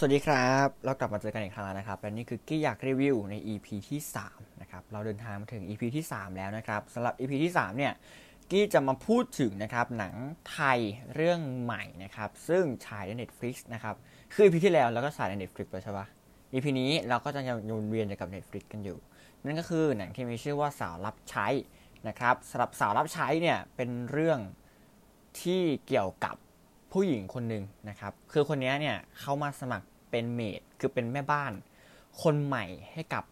สวัสดีครับ เรากลับมาเจอกันอีกครั้งแล้วนะครับและนี่คือกี้อยากรีวิวใน EP ที่3นะครับเราเดินทางมาถึง EP ที่ 3 แล้วนะครับสำหรับ EP ที่ 3 เนี่ยกี้จะมาพูดถึงนะครับหนังไทยเรื่องใหม่นะครับซึ่งฉายใน Netflix นะครับคือ EP ที่แล้วเราก็ฉายใน Netflix ไปใช่ปะ EP นี้เราก็จะยังวนเวียนอยู่กับ Netflix กันอยู่ นั่นก็คือหนังที่มีชื่อว่าสาวรับใช้นะครับสำหรับสาวรับใช้เนี่ยเป็นเรื่องที่เกี่ยวกับ ผู้หญิงคนหนึ่งนะครับ คือคนนี้เนี่ยเขามาสมัครเป็นเมดคือเป็นแม่บ้าน คนใหม่ให้กับ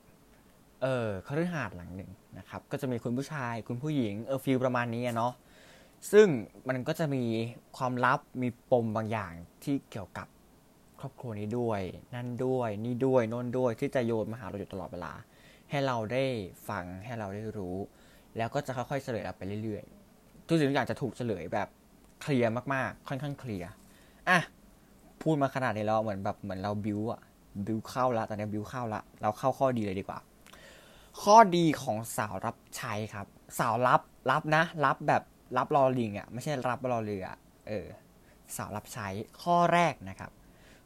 เออคฤหาสน์หลังหนึ่งนะครับ ก็จะมีคุณผู้ชายคุณผู้หญิงเออฟิลประมาณนี้เนาะซึ่งมันก็จะมีความลับมีปมบางอย่างที่เกี่ยวกับครอบครัวนี้ด้วย นั่นด้วยนี่ด้วยโน่นด้วยที่จะโยนมาหาเราอยู่ตลอดเวลา ให้เราได้ฟังให้เราได้รู้ แล้วก็จะค่อยๆเฉลยออกไปเรื่อยๆทุกสิ่งทุกอย่างจะถูกเฉลยแบบ เคลียร์มากๆ ค่อนข้างเคลียร์อะพูดมาขนาดนี้แล้วเหมือนแบบเหมือนเราบิวอะบิวเข้าละตอนนี้บิวเข้าละเราเข้าข้อดีเลยดีกว่า ข้อดีของสาวรับใช้ครับ สาวรับรับนะ รับแบบรับรอลิงอะไม่ใช่รับรอเรือเออ สาวรับใช้ข้อแรกนะครับ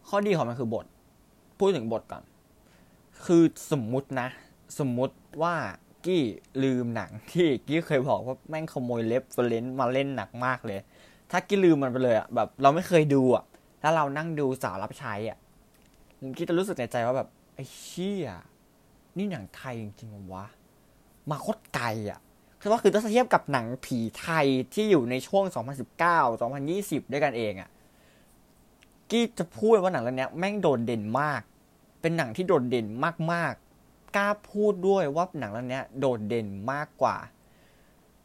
ข้อดีของมันคือบท พูดถึงบทก่อน คือสมมุตินะ สมมุติว่ากี้ลืมหนังที่กี้เคยบอกว่าแม่งขโมยเล็บเฟรนมาเล่นหนักมากเลย ถ้ากี้ลืมมันไปเลยอะแบบ เราไม่เคยดูอะถ้าเรานั่งดูสาวรับใช้อะกี้จะรู้สึกในใจว่าแบบไอ้เชี่ยนี่หนังไทยจริงๆวะมาโคตรไกลอะคือว่าคือถ้าเทียบกับหนังผีไทยที่อยู่ในช่วง 2019 2020 ด้วยกันเองอะกี้จะพูดว่าหนังเรื่องนี้แม่งโดดเด่นมาก เป็นหนังที่โดดเด่นมากๆ กล้าพูดด้วยว่าหนังเรื่องนี้โดดเด่นมากกว่า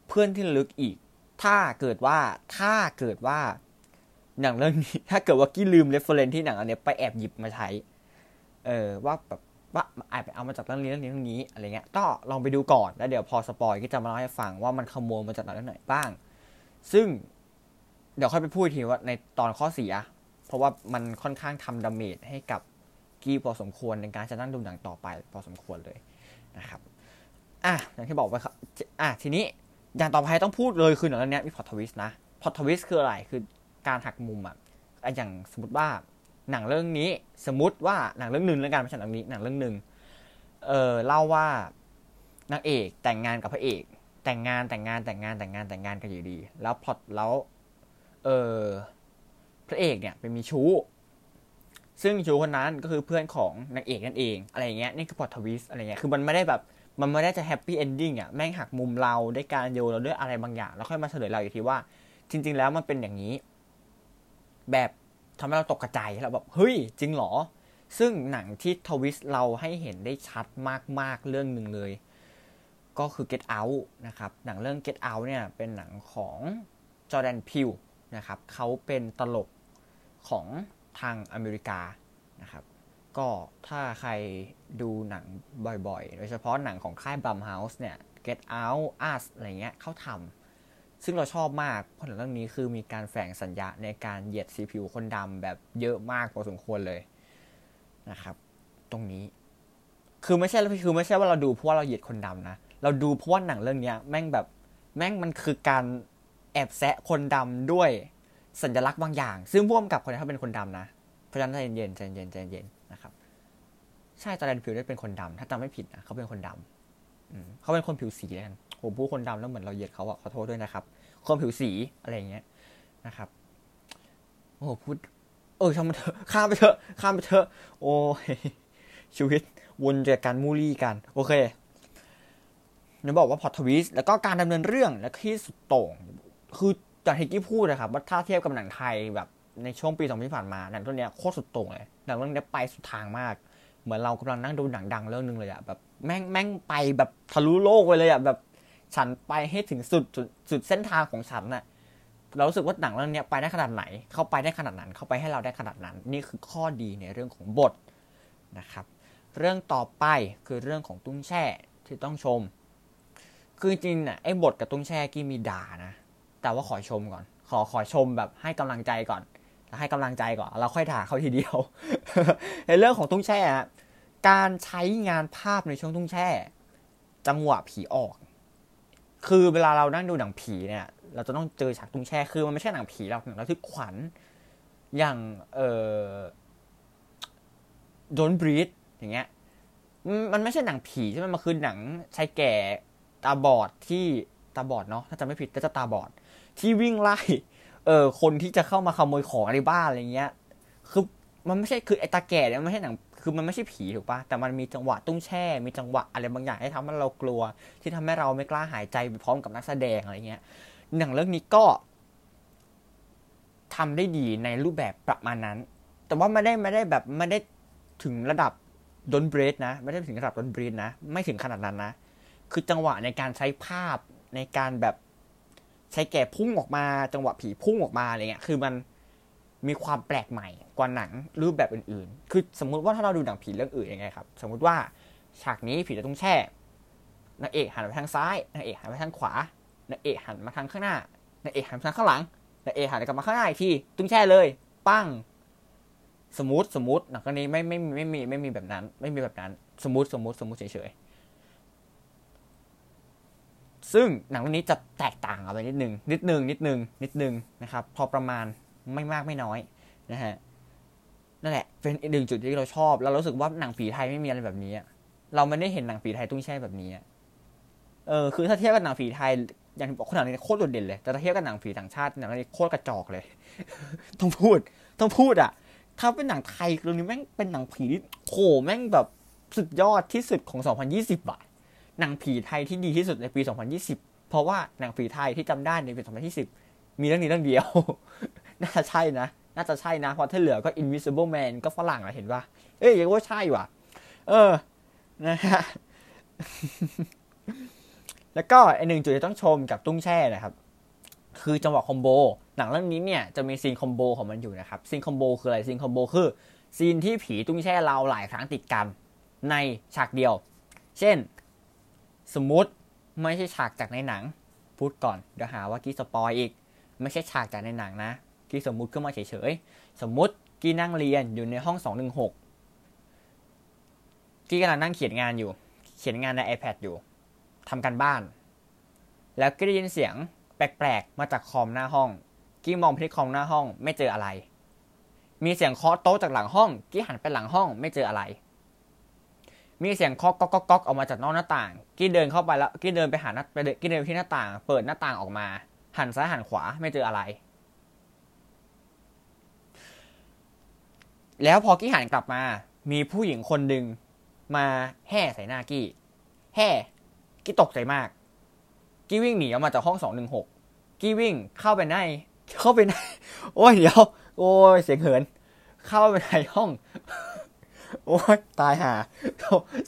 เพื่อนที่ระลึกอีก ถ้าเกิดว่าถ้าเกิดว่าหนังเรื่องนี้ถ้าเกิดว่ากี้ลืม reference ที่หนังอันนี้ไปแอบหยิบมาใช้ เออว่าแบบว่าอาจไปเอามาจากเรื่องนี้เรื่องนี้เรื่องนี้อะไรเงี้ยก็ลองไปดูก่อนแล้วเดี๋ยวพอสปอยก็จะมาเล่าให้ฟังว่ามันขโมยมาจากไหนไหนบ้าง ซึ่งเดี๋ยวค่อยไปพูดทีว่าในตอนข้อเสีย เพราะว่ามันค่อนข้างทำ damage ให้กับกี้พอสมควรในการจะนั่งดูหนังต่อไป พอสมควรเลยนะครับอะอย่างที่บอกไปครับอะทีนี้ อย่างต่อไปต้องพูดเลยคือหนังเรื่องนี้มี plot twist นะ plot twist คืออะไรคือการหักมุมอะอย่างสมมติว่าหนังเรื่องนี้สมมติว่าหนังเรื่องหนึ่งแล้วกันไม่ใช่หนังนี้หนังเรื่องหนึ่งเออเล่าว่านางเอกแต่งงานกับพระเอก แต่งงานแต่งงานแต่งงานแต่งงานแต่งงานกันอยู่ดี แล้วพอแล้วเออพระเอกเนี่ยเป็นมีชู้ ซึ่งชู้คนนั้นก็คือเพื่อนของนางเอกนั่นเองอะไรเงี้ยนี่คือ plot twist อะไรเงี้ยคือมันไม่ได้แบบ มันไม่ได้จะ happy ending อะแม่งหักมุมเราได้การโยนเราด้วยอะไรบางอย่าง แล้วค่อยมาเฉลยเราอีกทีว่า จริง ๆ แล้วมันเป็นอย่างนี้ แบบทำให้เราตกกระจายเราแบบเฮ้ยจริงเหรอ ซึ่งหนังที่ทวิสเราให้เห็นได้ชัดมากๆเรื่องหนึ่งเลย ก็คือ Get Out นะครับหนังเรื่อง Get Out เนี่ยเป็นหนังของจอแดนพิวนะครับเขาเป็นตลกของทางอเมริกานะครับ ก็ถ้าใครดูหนังบ่อยๆ โดยเฉพาะหนังของค่ายบัมเฮาส์เนี่ย Get Out Us อะไรเงี้ยเขาทำซึ่งเราชอบมาก เพราะเรื่องนี้คือมีการแฝงสัญญาในการเหยียดสีผิวคนดำแบบเยอะมากพอสมควรเลยนะครับ ตรงนี้ คือไม่ใช่คือไม่ใช่ว่าเราดูเพราะว่าเราเหยียดคนดำนะ เราดูเพราะว่าหนังเรื่องนี้แม่งแบบแม่งมันคือการแอบแซะคนดำด้วยสัญลักษณ์บางอย่าง ซึ่งพ่วงกับคนนี้เขาเป็นคนดำนะ เพราะฉะนั้นใจเย็นใจเย็นใจเย็น นะครับ ใช่จอร์แดนฟิลได้เป็นคนดำถ้าจำไม่ผิดนะเขาเป็นคนดำเขาเป็นคนผิวสีกันผมพูดคนดำแล้วเหมือนเราเหยียดเขาอะขอโทษด้วยนะครับ คนผิวสีอะไรอย่างเงี้ยนะครับ โอ้พูด เออช่างมันเถอะข้ามไปเถอะข้ามไปเถอะ โอ้ยชีวิตวนจากการมูลี่กัน โอเคเนี่ยบอกว่าพอทวิสแล้วก็การดำเนินเรื่องและที่สุดโต่งคือจากที่กี้พูดนะครับว่าถ้าเทียบกับหนังไทยแบบ ในช่วงปีสองปีผ่านมาหนังตัวเนี้โคตรสุดโต่งเลยหนังเรื่องนี้ไปสุดทางมาก เหมือนเรากำลังนั่งดูหนังดังเรื่องนึงเลยอะแบบแม่งแม่งไปแบบทะลุโลกไปเลยอะแบบฉันไปให้ถึงสุดสุดเส้นทางของฉันน่ะเรารู้สึกว่าหนังเรื่องนี้ไปได้ขนาดไหน เข้าไปได้ขนาดนั้น เข้าไปให้เราได้ขนาดนั้น นี่คือข้อดีในเรื่องของบทนะครับ เรื่องต่อไปคือเรื่องของตุ้งแช่ที่ต้องชม คือจริงน่ะไอ้บทกับตุ้งแช่กี้มีด่านะ แต่ว่าขอชมก่อน ขอขอชมแบบให้กำลังใจก่อน ให้กำลังใจก่อน เราค่อยด่าเขาทีเดียว ในเรื่องของตุ้งแช่การใช้งานภาพในช่วงตุ้งแช่ จังหวะผีออก คือเวลาเรานั่งดูหนังผีเนี่ย เราจะต้องเจอฉากตุ้งแช่ คือมันไม่ใช่หนังผีหรอกหนังระทึกขวัญ อย่างเออ Don't Breathe อย่างเงี้ย มันไม่ใช่หนังผีใช่ไหมมันคือหนังชายแก่ตาบอดที่ตาบอดเนาะถ้าจำไม่ผิดก็จะตาบอด ที่วิ่งไล่ เออคนที่จะเข้ามาขโมยของในบ้านอะไรเงี้ย คือมันไม่ใช่คือไอ้ตาแก่เนี่ยมันไม่ใช่หนังคือมันไม่ใช่ผีถูกปะแต่มันมีจังหวะตุ้งแช่ มีจังหวะอะไรบางอย่างให้ทำให้เรากลัว ที่ทำให้เราไม่กล้าหายใจไปพร้อมกับนักแสดงอะไรเงี้ยหนังเรื่องนี้ก็ทำได้ดีในรูปแบบประมาณนั้น แต่ว่าไม่ได้ไม่ได้แบบไม่ได้ถึงระดับดนเบรดนะ ไม่ได้ถึงระดับดนเบรดนะ ไม่ถึงขนาดนั้นนะ คือจังหวะในการใช้ภาพในการแบบ ใช้แก่พุ่งออกมา จังหวะผีพุ่งออกมาอะไรเงี้ย คือมันมีความแปลกใหม่กว่าหนังรูปแบบอื่นๆ คือสมมุติว่าถ้าเราดูหนังผีเรื่องอื่นยังไงครับ สมมุติว่าฉากนี้ผีจะต้องแช่นางเอกหันไปทางซ้ายนางเอกหันไปทางขวานางเอกหันมาทางข้างหน้านางเอกหันไปทางข้างหลังนางเอกหันกลับมาข้างหน้าอีกทีตุ้งแช่เลย ปั้ง สมมติสมมติหนังเรื่องนี้ไม่ไม่ไม่มีไม่มีแบบนั้น ไม่มีแบบนั้น สมมติสมมติสมมติเฉยๆ ซึ่งหนังเรื่องนี้จะแตกต่างออกไปนิดนึง นิดนึง นิดนึง นิดนึงนะครับ พอประมาณไม่มากไม่น้อยนะฮะนั่นแหละ เป็นอีกหนึ่งจุดที่เราชอบแล้วรู้สึกว่าหนังผีไทยไม่มีอะไรแบบนี้ เราไม่ได้เห็นหนังผีไทยตุ้งแช่แบบนี้เออคือถ้าเทียบกับหนังผีไทยอย่างที่บอกคนหนังนี้โคตรโดดเด่นเลย แต่ถ้าเทียบกับหนังผีต่างชาติหนังนี้โคตรกระจอกเลย ต้องพูด ต้องพูดอะ ถ้าเป็นหนังไทยเรื่องนี้แม่งเป็นหนังผีที่โหแม่งแบบสุดยอดที่สุดของ 2020บาท หนังผีไทยที่ดีที่สุดในปี 2020 เพราะว่าหนังผีไทยที่จำได้ในปี 2020 มีเรื่องนี้เรื่องเดียว น่าจะใช่นะ น่าจะใช่นะ เพราะที่เหลือก็ Invisible Man ก็ฝรั่งอะเห็นปะเอ้ยยังว่าใช่ว่ะ เออ นะฮะ แล้วก็ไอหนึ่งจุดที่ต้องชมกับตุ้งแช่นะครับ คือจังหวะ combo หนังเรื่องนี้เนี่ยจะมี scene combo ของมันอยู่นะครับ scene combo คืออะไร scene combo คือ scene ที่ผีตุ้งแช่เราหลายครั้งติดกันในฉากเดียว เช่น สมมติไม่ใช่ฉากจากในหนัง พูดก่อนเดี๋ยวหาว่ากี้สปอยอีก ไม่ใช่ฉากจากในหนังนะกี้สมมุติขึ้นมาเฉยๆสมมุติกี้นั่งเรียนอยู่ในห้องสองหนึ่งหกกี้กำลังนั่งเขียนงานอยู่ เขียนงานใน iPad อยู่ทำกันบ้าน แล้วก็ได้ยินเสียงแปลกๆมาจากคอมหน้าห้อง กี้มองไปที่คอมหน้าห้อง ไม่เจออะไร มีเสียงเคาะโต๊ะจากหลังห้อง กี้หันไปหลังห้อง ไม่เจออะไร มีเสียงเคาะก๊อกก๊อกก๊อกออกมาจากนอกหน้าต่าง กี้เดินเข้าไปแล้ว กี้เดินไปหาหน้าไปกี้เดินไปที่หน้าต่าง เปิดหน้าต่างออกมา หันซ้ายหันขวาไม่เจออะไร แล้วพอกี้หันกลับมา มีผู้หญิงคนหนึ่งมาแห่ใส่หน้ากี้ แห่กี้ตกใจมาก กี้วิ่งหนีออกมาจากห้องสองหนึ่งหกกี้วิ่งเข้าไปในเข้าไปใน โอ้ยเดี๋ยว โอ้ยเสียงเหิน เข้าไปในห้อง โอ้ยตายห่า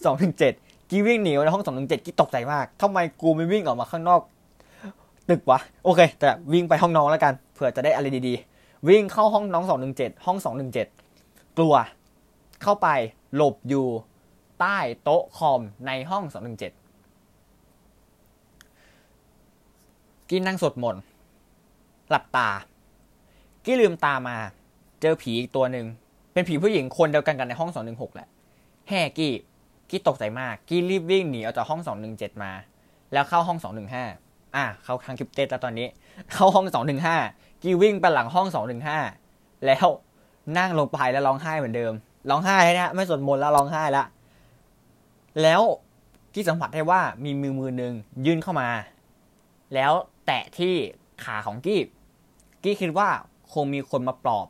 สองถึงเจ็ดกีวิ่งหนีในห้องสองถึงเจ็ดกีตกใจมากทำไมกูไม่วิ่งออกมาข้างนอก ตึกวะ โอเค แต่วิ่งไปห้องน้องแล้วกันเผื่อจะได้อะไรดีๆ วิ่งเข้าห้องน้องสองหนึ่งเจ็ดห้องสองหนึ่งเจ็ดกลัว เข้าไปหลบอยู่ ใต้โต๊ะคอมในห้อง217กินนั่งสดมนหลับตา กี้ลืมตามา เจอผีอีกตัวหนึ่ง เป็นผีผู้หญิงคนเดียวกันกันในห้อง216แหละ แห่กี้กี้ตกใจมาก กี้รีบวิ่งหนีออกจากห้อง217มา แล้วเข้าห้อง215อะเข้าทางคริปเตสแล้วตอนนี้ เข้าห้อง215กี้วิ่งไปหลังห้อง215แล้วนั่งลงไปแล้วร้องไห้เหมือนเดิม ร้องไห้นะไม่สวดมนต์แล้วร้องไห้ล้วแล้วที่สัมผัสได้ว่ามีมือมือหนึ่งยื่นเข้ามา แล้วแตะที่ขาของกี้ กี้คิดว่าคงมีคนมาปลอบ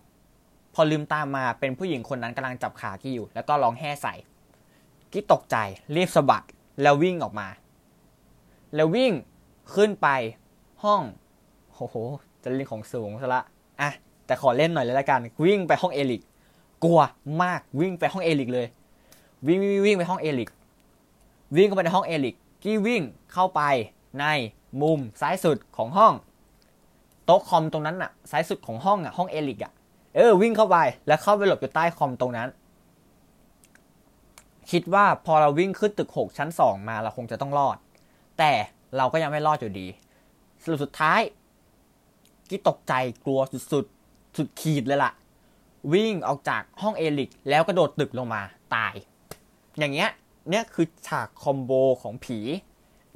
พอลืมตามมาเป็นผู้หญิงคนนั้นกำลังจับขากี้อยู่ แล้วก็ร้องแห่ใส่ กี้ตกใจรีบสะบัดแล้ววิ่งออกมา แล้ววิ่งขึ้นไปห้องโอ้โหจะเล่นของสูงซะละอะแต่ขอเล่นหน่อยเลยละกันวิ่งไปห้องเอลิกกลัวมากวิ่งไปห้องเอลิกเลย วิ่งวิ่งวิ่งไปห้องเอลิกวิ่งเข้าไปในห้องเอลิกกี้วิ่งเข้าไปในมุมซ้ายสุดของห้อง โต๊ะคอมตรงนั้นอะซ้ายสุดของห้องอะห้องเอลิกอะ เออวิ่งเข้าไปแล้วเข้าไปหลบอยู่ใต้คอมตรงนั้น คิดว่าพอเราวิ่งขึ้นตึกหกชั้นสองมาเราคงจะต้องรอด แต่เราก็ยังไม่รอดอยู่ดีสรุปสุดท้ายกี้ตกใจกลัวสุดสุดสุดขีดเลยล่ะ วิ่งออกจากห้องเอลิก แล้วกระโดดตึกลงมาตาย อย่างเงี้ยเนี่ยคือฉากคอมโบของผี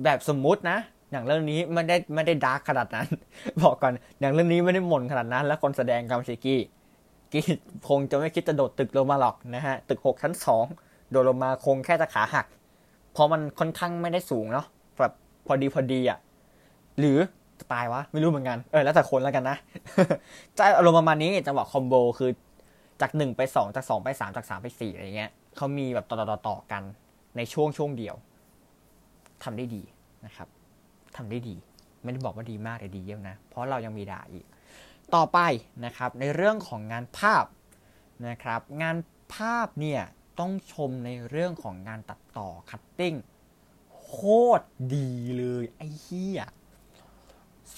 แบบสมมุตินะอย่างเรื่องนี้ไม่ได้ไม่ได้ดาร์กขนาดนั้น บอกก่อนอย่างเรื่องนี้ไม่ได้มนขนาดนั้น และคนแสดงกามชิกี้ กี้คงจะไม่คิดจะโดดตึกลงมาหรอกนะฮะ ตึกหกชั้นสองโดดลงมาคงแค่จะขาหัก เพราะมันค่อนข้างไม่ได้สูงเนาะแบบพอดีพอดีอะ่ะ หรือจะตายวะ ไม่รู้เหมือนกัน เออ แล้วแต่คนแล้วกันนะจะอารมณ์ประมาณนี้จังหวะคอมโบคือจากหนึ่งไปสองจากสองไปสามจากสามไปสี่อะไรเงี้ยเขามีแบบต่อต่อต่อกันในช่วงช่วงเดียวทำได้ดีนะครับทำได้ดี ไม่ได้บอกว่าดีมากแต่ดีเยี่ยมนะ เพราะเรายังมีด่าอีก ต่อไปนะครับในเรื่องของงานภาพนะครับงานภาพเนี่ยต้องชมในเรื่องของงานตัดต่อคัตติ้งโคตรดีเลยไอ้เหี้ย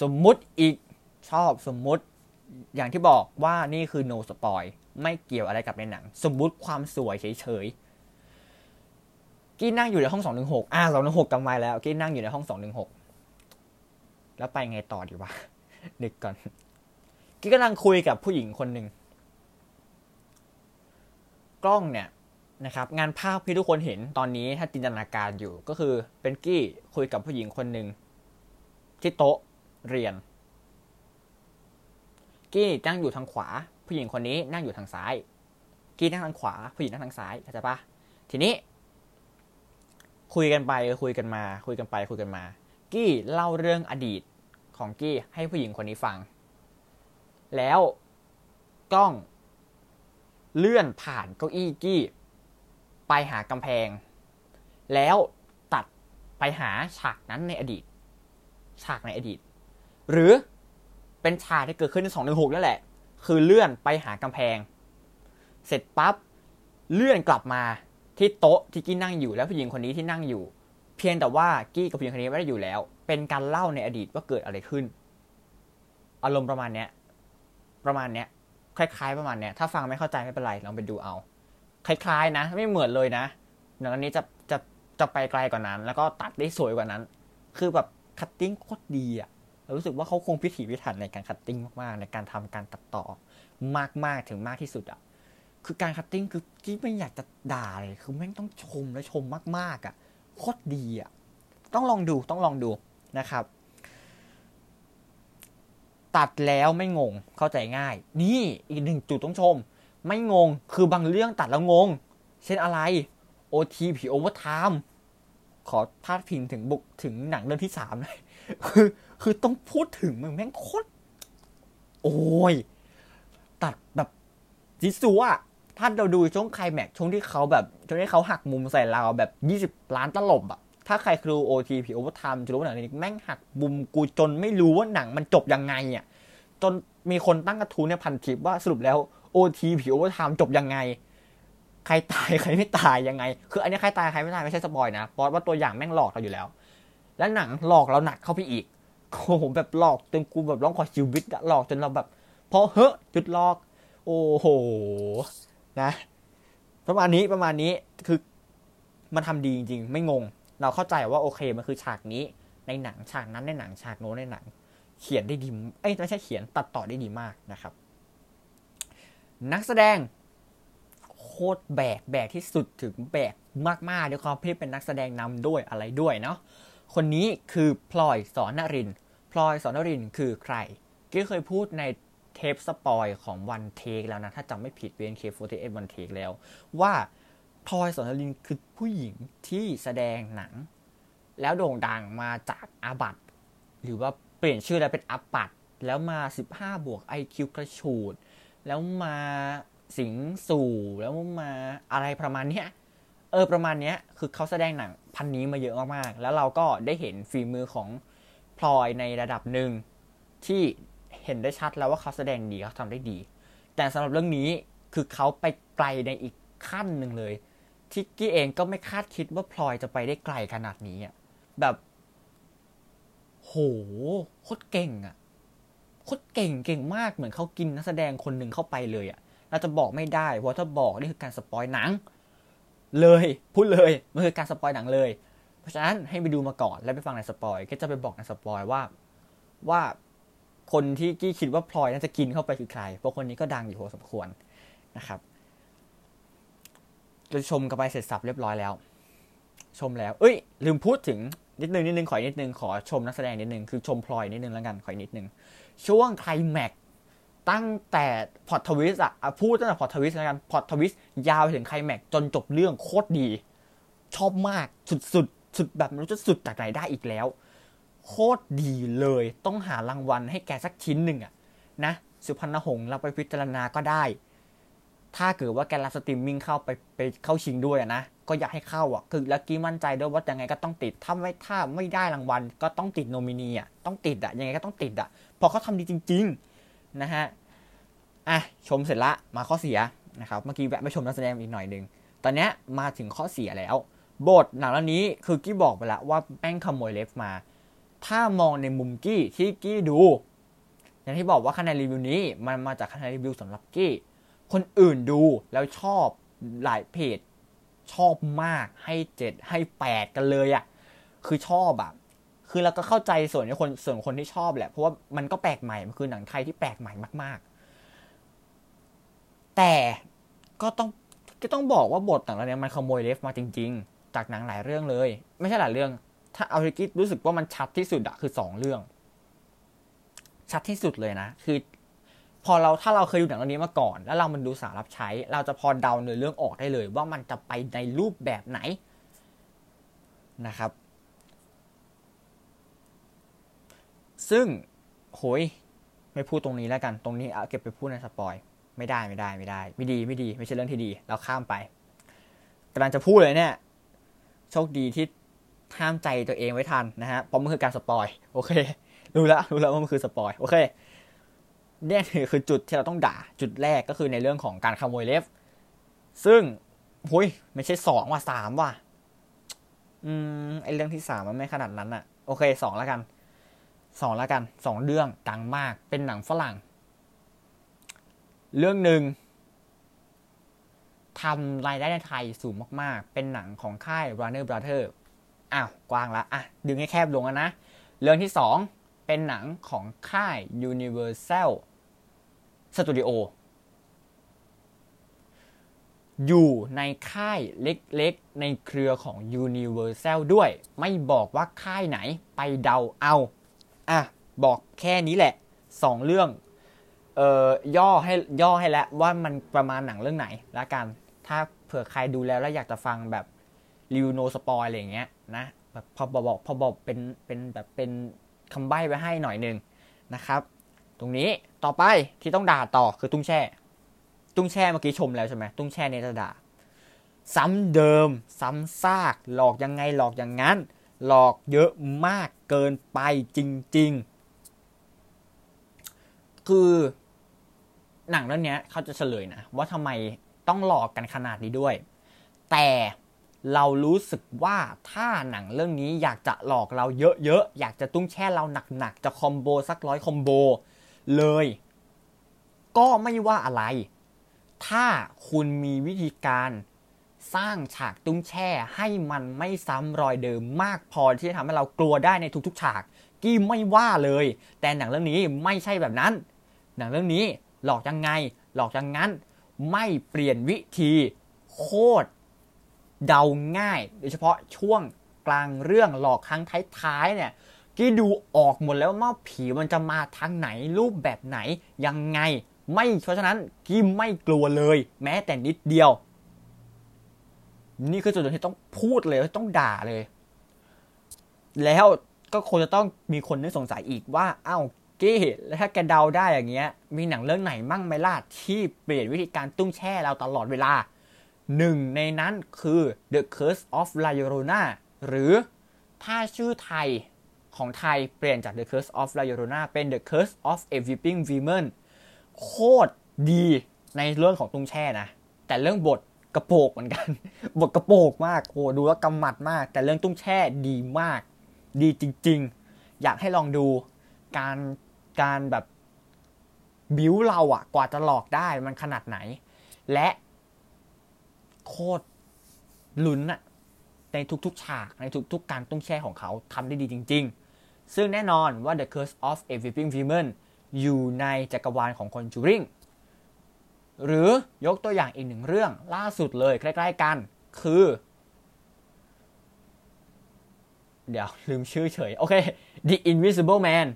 สมมุติอีกชอบสมมุติอย่างที่บอกว่านี่คือ no spoil ไม่เกี่ยวอะไรกับในหนัง สมมุติความสวยเฉยๆ กี้นั่งอยู่ในห้องสองหนึ่งหกอ่าสองหนึ่งหกกำไว้แล้ว กี้นั่งอยู่ในห้องสองหนึ่งหกแล้วไปไงต่อดีวะนึกก่อน กี้กำลังคุยกับผู้หญิงคนหนึ่งกล้องเนี่ยนะครับงานภาพที่ทุกคนเห็นตอนนี้ถ้าจินตนาการอยู่ก็คือเป็นกี้คุยกับผู้หญิงคนหนึ่งที่โต๊ะเรียน กี้นั่งอยู่ทางขวา ผู้หญิงคนนี้นั่งอยู่ทางซ้าย กี้นั่งทางขวา ผู้หญิงนั่งทางซ้ายเข้าใจปะทีนี้ คุยกันไปคุยกันมา คุยกันไปคุยกันมา กี้เล่าเรื่องอดีตของกี้ให้ผู้หญิงคนนี้ฟัง แล้วกล้องเลื่อนผ่านเก้าอี้กี้ ไปหากำแพง แล้วตัดไปหาฉากนั้นในอดีต ฉากในอดีต หรือเป็นฉากที่เกิดขึ้นในสองหนึ่งหกนั่นแหละ คือเลื่อนไปหากำแพง เสร็จปั๊บเลื่อนกลับมาที่โต๊ะที่กี้นั่งอยู่แล้วผู้หญิงคนนี้ที่นั่งอยู่ เพียงแต่ว่ากี้กับผู้หญิงคนนี้ไม่ได้อยู่แล้ว เป็นการเล่าในอดีตว่าเกิดอะไรขึ้น อารมณ์ประมาณเนี้ย ประมาณเนี้ยคล้าย ๆ ประมาณเนี้ยถ้าฟังไม่เข้าใจไม่เป็นไรลองไปดูเอา คล้าย ๆ นะ ไม่เหมือนเลยนะหนังอันนี้จะจะจะไปไกลกว่านั้น แล้วก็ตัดได้สวยกว่านั้น คือแบบ cutting โคตรดีอะรู้สึกว่าเขาคงพิถีพิถันในการ cutting มากๆในการทำการตัดต่อมากๆถึงมากที่สุดอะคือการ cutting คือที่ไม่อยากจะด่าเลยคือแม่งต้องชมและชมมากๆอะโคตรดีอะต้องลองดูต้องลองดูนะครับ ตัดแล้วไม่งงเข้าใจง่าย นี่อีกหนึ่งจุดต้องชม ไม่งงคือบางเรื่องตัดแล้วงง เช่นอะไร OT ผีโอเวอร์ไทม์ขอพาดพิงถึงบุกถึงหนังเรื่องที่สามเลยคือคือต้องพูดถึงมันแม่งโคตรโอ้ย ตัดแบบจิสุอะถ้าเราดูช่วงไคลแม็กช่วงที่เขาแบบช่วงที่เขาหักมุมใส่เราแบบยี่สิบล้านตลบอะ ถ้าใครคือ OT ผี Overtime จะรู้ว่าหนังนี้แม่งหักมุมกูจนไม่รู้ว่าหนังมันจบยังไงอะจนมีคนตั้งกระทู้เนี่ยพันทิปว่าสรุปแล้ว OT ผี Overtime จบยังไง ใครตายใครไม่ตายยังไง คืออันนี้ใครตายใครไม่ตายไม่ใช่ spoil นะเพราะว่าตัวอย่างแม่งหลอกเราอยู่แล้ว แล้วหนังหลอกเราหนักเข้าไปอีกโอ้โหแบบหลอกจนกูแบบร้องขอชีวิตหลอกจนเราแบบพอเฮ้จุดหลอก โอ้โหนะประมาณนี้ประมาณนี้คือมันทำดีจริง ๆ ไม่งง เราเข้าใจว่าโอเคมันคือฉากนี้ในหนังฉากนั้นในหนังฉากโน้นในหนัง เขียนได้ดีเอ้ยไม่ใช่เขียนตัดต่อได้ดีมากนะครับ นักแสดงโคตรแบกแบกที่สุดถึงแบกมากๆด้วยความที่เป็นนักแสดงนำด้วยอะไรด้วยเนาะคนนี้คือพลอยสอนนรินพลอยสอนนรินคือใครกี้เคยพูดในเทปสปอยของวันเทคแล้วนะ ถ้าจำไม่ผิด BNK48 วันเทคแล้ว ว่า พลอยสอนนรินคือผู้หญิงที่แสดงหนัง แล้วโด่งดังมาจากอาบัตหรือว่าเปลี่ยนชื่อแล้วเป็นอัปปัดแล้วมา 15 บวก IQ กระชูด แล้วมาสิงสู่แล้วมาอะไรประมาณเนี้ยเออประมาณนี้คือเขาแสดงหนังพันนี้มาเยอะมากๆ แล้วเราก็ได้เห็นฝีมือของพลอยในระดับหนึ่งที่เห็นได้ชัดแล้วว่าเขาแสดงดีเขาทำได้ดี แต่สำหรับเรื่องนี้คือเขาไปไกลในอีกขั้นหนึ่งเลย ที่กี้เองก็ไม่คาดคิดว่าพลอยจะไปได้ไกลขนาดนี้อะแบบโหโคตรเก่งอะโคตรเก่งเก่งมากเหมือนเขากินนักแสดงคนหนึ่งเข้าไปเลยอะเราจะบอกไม่ได้เพราะถ้าบอกนี่คือการ spoil หนัง เลยพูดเลยมันคือการ spoil หนังเลย เพราะฉะนั้นให้ไปดูมาก่อนแล้วไปฟังใน spoil ก็จะไปบอกใน spoil ว่าว่าคนที่กี้คิดว่าพลอยน่าจะกินเข้าไปคือใครเพราะคนนี้ก็ดังอยู่พอสมควรนะครับ จะชมกันไปเสร็จสรรพเรียบร้อยแล้ว ชมแล้ว เอ้ย ลืมพูดถึงนิดนึงนิดนึงขอนิดนึงขอชมนักแสดงนิดนึงคือชมพลอยนิดนึงแล้วกันขอนิดนึงช่วงไคลแม็กตั้งแต่ plot twist อะพูดตั้งแต่ plot twist แล้วกัน plot twist ยาวไปถึงไคลแม็กจนจบเรื่องโคตรดี ชอบมากสุดสุดสุดแบบไม่รู้จะสุดจากไหนได้อีกแล้ว โคตรดีเลย ต้องหารางวัลให้แกสักชิ้นหนึ่งอะนะสุพรรณหงส์เราไปพิจารณาก็ได้ ถ้าเกิดว่าแกรับสตรีมมิ่งเข้าไปไปเข้าชิงด้วยนะ ก็อยากให้เข้าอะ คือแล้วกี้มั่นใจด้วยว่ายังไงก็ต้องติด ถ้าไม่ถ้าไม่ได้รางวัล ก็ต้องติดโนมินีอะ ต้องติดอะ ยังไงก็ต้องติดอะ พอเขาทำดีจริง ๆ นะฮะ อะ ชมเสร็จละ มาข้อเสียนะครับ เมื่อกี้แวะไปชมนักแสดงอีกหน่อยหนึ่ง ตอนนี้มาถึงข้อเสียแล้ว บทหนังเรื่องนี้คือกี้บอกไปแล้วว่าแป้งขโมยเลฟมา ถ้ามองในมุมกี้ที่กี้ดู อย่างที่บอกว่าคะแนนรีวิวนี้ มันมาจากคะแนนรีวิวสำหรับกี้ คนอื่นดูแล้วชอบหลายเพจ ชอบมากให้เจ็ดให้แปดกันเลยอะ่ะ คือชอบอะคือเราก็เข้าใจส่วนคนส่วนคนที่ชอบแหละ เพราะว่ามันก็แปลกใหม่มันคือหนังไทยที่แปลกใหม่มาก ๆ แต่ก็ต้องก็ต้องบอกว่าบทหนังเรื่องมันขโมยเลฟมาจริง ๆ จากหนังหลายเรื่องเลย ไม่ใช่หลายเรื่อง ถ้าเอาที่คิดรู้สึกว่ามันชัดที่สุดอะคือสองเรื่อง ชัดที่สุดเลยนะ คือ พอเราถ้าเราเคยดูหนังเรื่องนี้มาก่อน แล้วเรามันดูสารับใช้ เราจะพอเดาเนื้อเรื่องออกได้เลย ว่ามันจะไปในรูปแบบไหนนะครับ ซึ่งโหยไม่พูดตรงนี้แล้วกัน ตรงนี้เอาเก็บไปพูดใน spoil ไม่ได้ไม่ได้ไม่ได้ ไม่ดีไม่ดี ไม่ใช่เรื่องที่ดี เราข้ามไปกำลังจะพูดเลยเนี่ย โชคดีที่ห้ามใจตัวเองไว้ทันนะฮะเพราะมันคือการ spoil โอเค รู้แล้วรู้แล้วว่ามันคือ spoil โอเค เนี่ยคือจุดที่เราต้องด่าจุดแรกก็คือในเรื่องของการขโมย refซึ่งหุยไม่ใช่สองว่ะสามว่ะ อืมไอเรื่องที่สามมันไม่ขนาดนั้นอะโอเคสองแล้วกันสองแล้วกันสองเรื่องดังมากเป็นหนังฝรั่ง เรื่องหนึ่งทำรายได้ในไทยสูงมากๆ เป็นหนังของค่าย Runner Brother อ้าว กว้างละอะ ดึงให้แคบลงนะ เรื่องที่สองเป็นหนังของค่าย Universal Studio ออยู่ในค่ายเล็กๆ ในเครือของ Universal ด้วย ไม่บอกว่าค่ายไหนไปเดาเอา อะ บอกแค่นี้แหละสองเรื่อง เอ่อย่อให้ย่อให้แล้วว่ามันประมาณหนังเรื่องไหนละกัน ถ้าเผื่อใครดูแล้วแล้วอยากจะฟังแบบรีวิว no spoil อะไรอย่างเงี้ยนะแบบพอบอกพอบอกเป็นเป็นแบบเป็นคำใบ้ไว้ให้หน่อยหนึ่งนะครับ รงนี้ต่อไปที่ต้องด่าต่อคือตุ้งแช่ ตุ้งแช่เมื่อกี้ชมแล้วใช่ไหมตุ้งแช่เนี่ยจะด่า ซ้ำเดิม ซ้ำซาก หลอกยังไงหลอกอย่างนั้น หลอกเยอะมากเกินไปจริง ๆ คือหนังเรื่องนี้เขาจะเฉลยนะ ว่าทำไมต้องหลอกกันขนาดนี้ด้วย แต่เรารู้สึกว่าถ้าหนังเรื่องนี้อยากจะหลอกเราเยอะๆ อยากจะตุ้งแช่เราหนักๆ จะคอมโบสักร้อยคอมโบ เลย ก็ไม่ว่าอะไร ถ้าคุณมีวิธีการสร้างฉากตุ้งแช่ให้มันไม่ซ้ำรอยเดิมมากพอที่จะทำให้เรากลัวได้ในทุกๆ ฉาก กี้ไม่ว่าเลย แต่หนังเรื่องนี้ไม่ใช่แบบนั้น หนังเรื่องนี้หลอกยังไง หลอกยังงั้น ไม่เปลี่ยนวิธี โคตรเดาง่าย โดยเฉพาะช่วงกลางเรื่องหลอกครั้งท้ายๆเนี่ย กี้ดูออกหมดแล้วว่าผีมันจะมาทางไหนรูปแบบไหนยังไง ไม่เพราะฉะนั้นกี้ไม่กลัวเลย แม้แต่นิดเดียว นี่คือจุดที่ต้องพูดเลยต้องด่าเลย แล้วก็คงจะต้องมีคนนึกสงสัยอีกว่าอ้าวกี้แล้วถ้าแกเดาได้อย่างเงี้ย มีหนังเรื่องไหนมั่งไหมล่ะที่เปลี่ยนวิธีการตุ้งแช่เราตลอดเวลาหนึ่งในนั้นคือ The Curse of La Llorona หรือถ้าชื่อไทย ของไทยเปลี่ยนจาก The Curse of La Llorona เป็น The Curse of a Weeping Woman โคตรดีในเรื่องของตุ้งแช่นะ แต่เรื่องบทกระโปกเหมือนกัน บทกระโปกมาก โอ้ดูแล้วกำหมัดมาก แต่เรื่องตุ้งแช่ดีมาก ดีจริง ๆ อยากให้ลองดูการการแบบบิวเราอะกว่าจะหลอกได้มันขนาดไหน และโคตรลุ้นอะในทุกๆ ฉากในทุกๆ การตุ้งแช่ของเขาทำได้ดีจริง ๆ ซึ่งแน่นอนว่า The Curse of a Weeping Woman อยู่ในจักรวาลของคนจูริงหรือยกตัวอย่างอีกหนึ่งเรื่องล่าสุดเลยใกล้ๆกัน คือ เดี๋ยวลืมชื่อเฉย โอเค The Invisible Man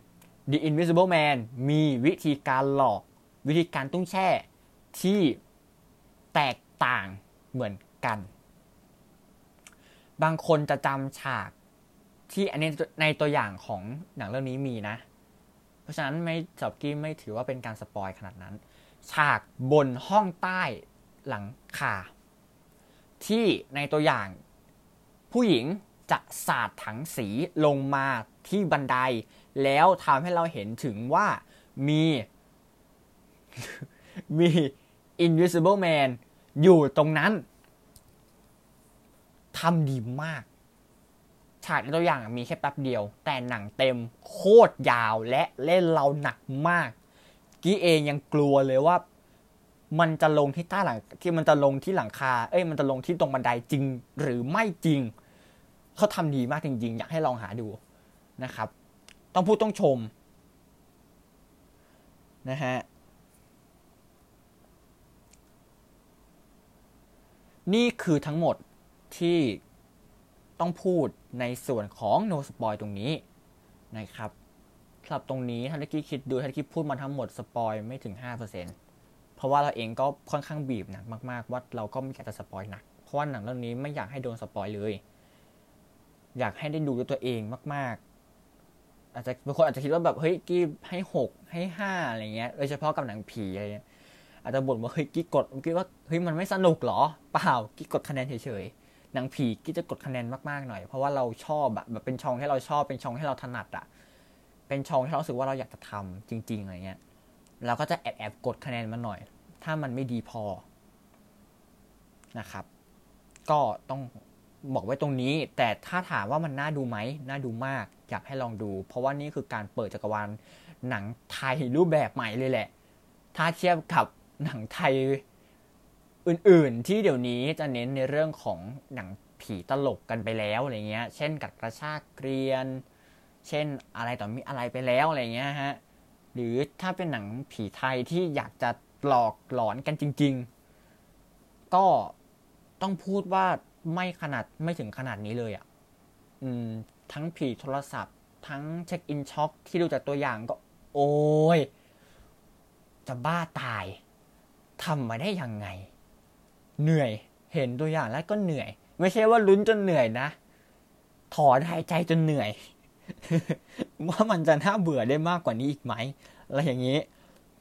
The Invisible Man มีวิธีการหลอกวิธีการตุ้งแช่ที่แตกต่างเหมือนกัน บางคนจะจำฉาก ที่อันนี้ในตัวอย่างของหนังเรื่องนี้มีนะ เพราะฉะนั้นไม่จับกี้ไม่ถือว่าเป็นการสปอยขนาดนั้น ฉากบนห้องใต้หลังคาที่ในตัวอย่างผู้หญิงจะสาดถังสีลงมาที่บันได แล้วทำให้เราเห็นถึงว่ามีมี Invisible Man อยู่ตรงนั้นทำดีมาก ฉากในตัวอย่างมีแค่แป๊บเดียว แต่หนังเต็มโคตรยาวและเล่นเราหนักมาก กี้เองยังกลัวเลยว่า มันจะลงที่ใต้หลังที่มันจะลงที่หลังคา เอ้ยมันจะลงที่ตรงบันไดจริงหรือไม่จริง เขาทำดีมากจริงๆ อยากให้ลองหาดูนะครับ ต้องพูดต้องชมนะฮะนี่คือทั้งหมดที่ต้องพูด ในส่วนของ no spoil ตรงนี้นะครับสำหรับตรงนี้เท่าที่คิดดูเท่าที่พูดมาทั้งหมด spoil ไม่ถึง 5%เพราะว่าเราเองก็ค่อนข้างบีบหนักมาก ๆ ว่าเราก็ไม่อยากจะ spoil หนัก เพราะว่าหนังเรื่องนี้ไม่อยากให้โดน spoil เลย อยากให้ได้ดูด้วยตัวเองมาก ๆ อาจจะบางคนอาจจะคิดว่าแบบเฮ้ยกี้ให้หกให้ห้าอะไรเงี้ยโดยเฉพาะกับหนังผีอะไรเงี้ยอาจจะบ่นว่าเฮ้ยกี้กดกี้ว่าเฮ้ยมันไม่สนุกหรอ เปล่ากี้กดคะแนนเฉยๆ หนังผีกีจะกดคะแนนมากๆหน่อย เพราะว่าเราชอบอะแบบเป็นช่องที่เราชอบเป็นช่องที่เราถนัดอะเป็นช่องที่เราสึกว่าเราอยากจะทำจริง ๆอะไรเงี้ยเราก็จะแอบแอบกดคะแนนมาหน่อย ถ้ามันไม่ดีพอนะครับ ก็ต้องบอกไว้ตรงนี้ แต่ถ้าถามว่ามันน่าดูไหมน่าดูมาก อยากให้ลองดู เพราะว่านี่คือการเปิดจักรวาลหนังไทยรูปแบบใหม่เลยแหละ ถ้าเทียบกับหนังไทย อื่น ๆ ที่เดี๋ยวนี้จะเน้นในเรื่องของหนังผีตลกกันไปแล้วอะไรเงี้ย เช่นกัดกระชากเกรียน เช่นอะไรต่อมีอะไรไปแล้วอะไรเงี้ยฮะ หรือถ้าเป็นหนังผีไทยที่อยากจะหลอกหลอนกันจริง ๆ ก็ต้องพูดว่าไม่ขนาดไม่ถึงขนาดนี้เลยอะ่ะ อืม ทั้งผีโทรศัพท์ ทั้งเช็คอินช็อคที่ดูจากตัวอย่างก็ โอ้ย จะบ้าตายทำมาได้ยังไง เหนื่อย เห็นตัวอย่างแล้วก็เหนื่อย ไม่ใช่ว่าลุ้นจนเหนื่อยนะ ถอนหายใจจนเหนื่อย ว่ามันจะน่าเบื่อได้มากกว่านี้อีกไหมอะไรอย่างนี้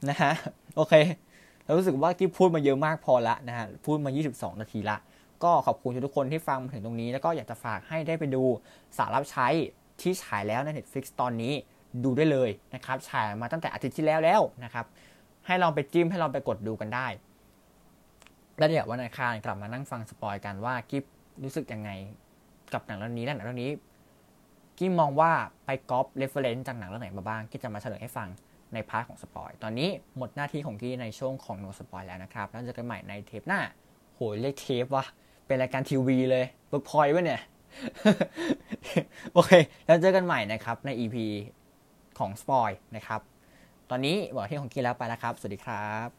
นะฮะโอเคเรารู้สึกว่าที่พูดมาเยอะมากพอละนะฮะพูดมา 22 นาทีละ ก็ขอบคุณทุกคนที่ฟังมาถึงตรงนี้ แล้วก็อยากจะฝากให้ได้ไปดูสาวลับใช้ที่ฉายแล้วใน Netflix ตอนนี้ดูได้เลยนะครับฉายมาตั้งแต่อาทิตย์ที่แล้วแล้วนะครับ ให้ลองไปจิ้มให้ลองไปกดดูกันได้ แล้วเดี๋ยววันอังคารกลับมานั่งฟัง spoil กันว่ากี้รู้สึกยังไงกับหนังเรื่องนี้และหนังเรื่องนี้กี้มองว่าไปก๊อป reference จากหนังเรื่องไหนมาบ้างกี้จะมาเฉลยให้ฟังใน part ของ spoil ตอนนี้หมดหน้าที่ของกี้ในช่วงของ no spoil แล้วนะครับ แล้วเจอกันใหม่ในเทปหน้า โหยเรียกเทปว่ะเป็นรายการทีวีเลยเบิร์กพอย ว่ะเนี่ย โอเค แล้วเจอกันใหม่นะครับใน EP ของ spoil นะครับ ตอนนี้หมดหน้าที่ของกี้แล้วไปแล้วครับ สวัสดีครับ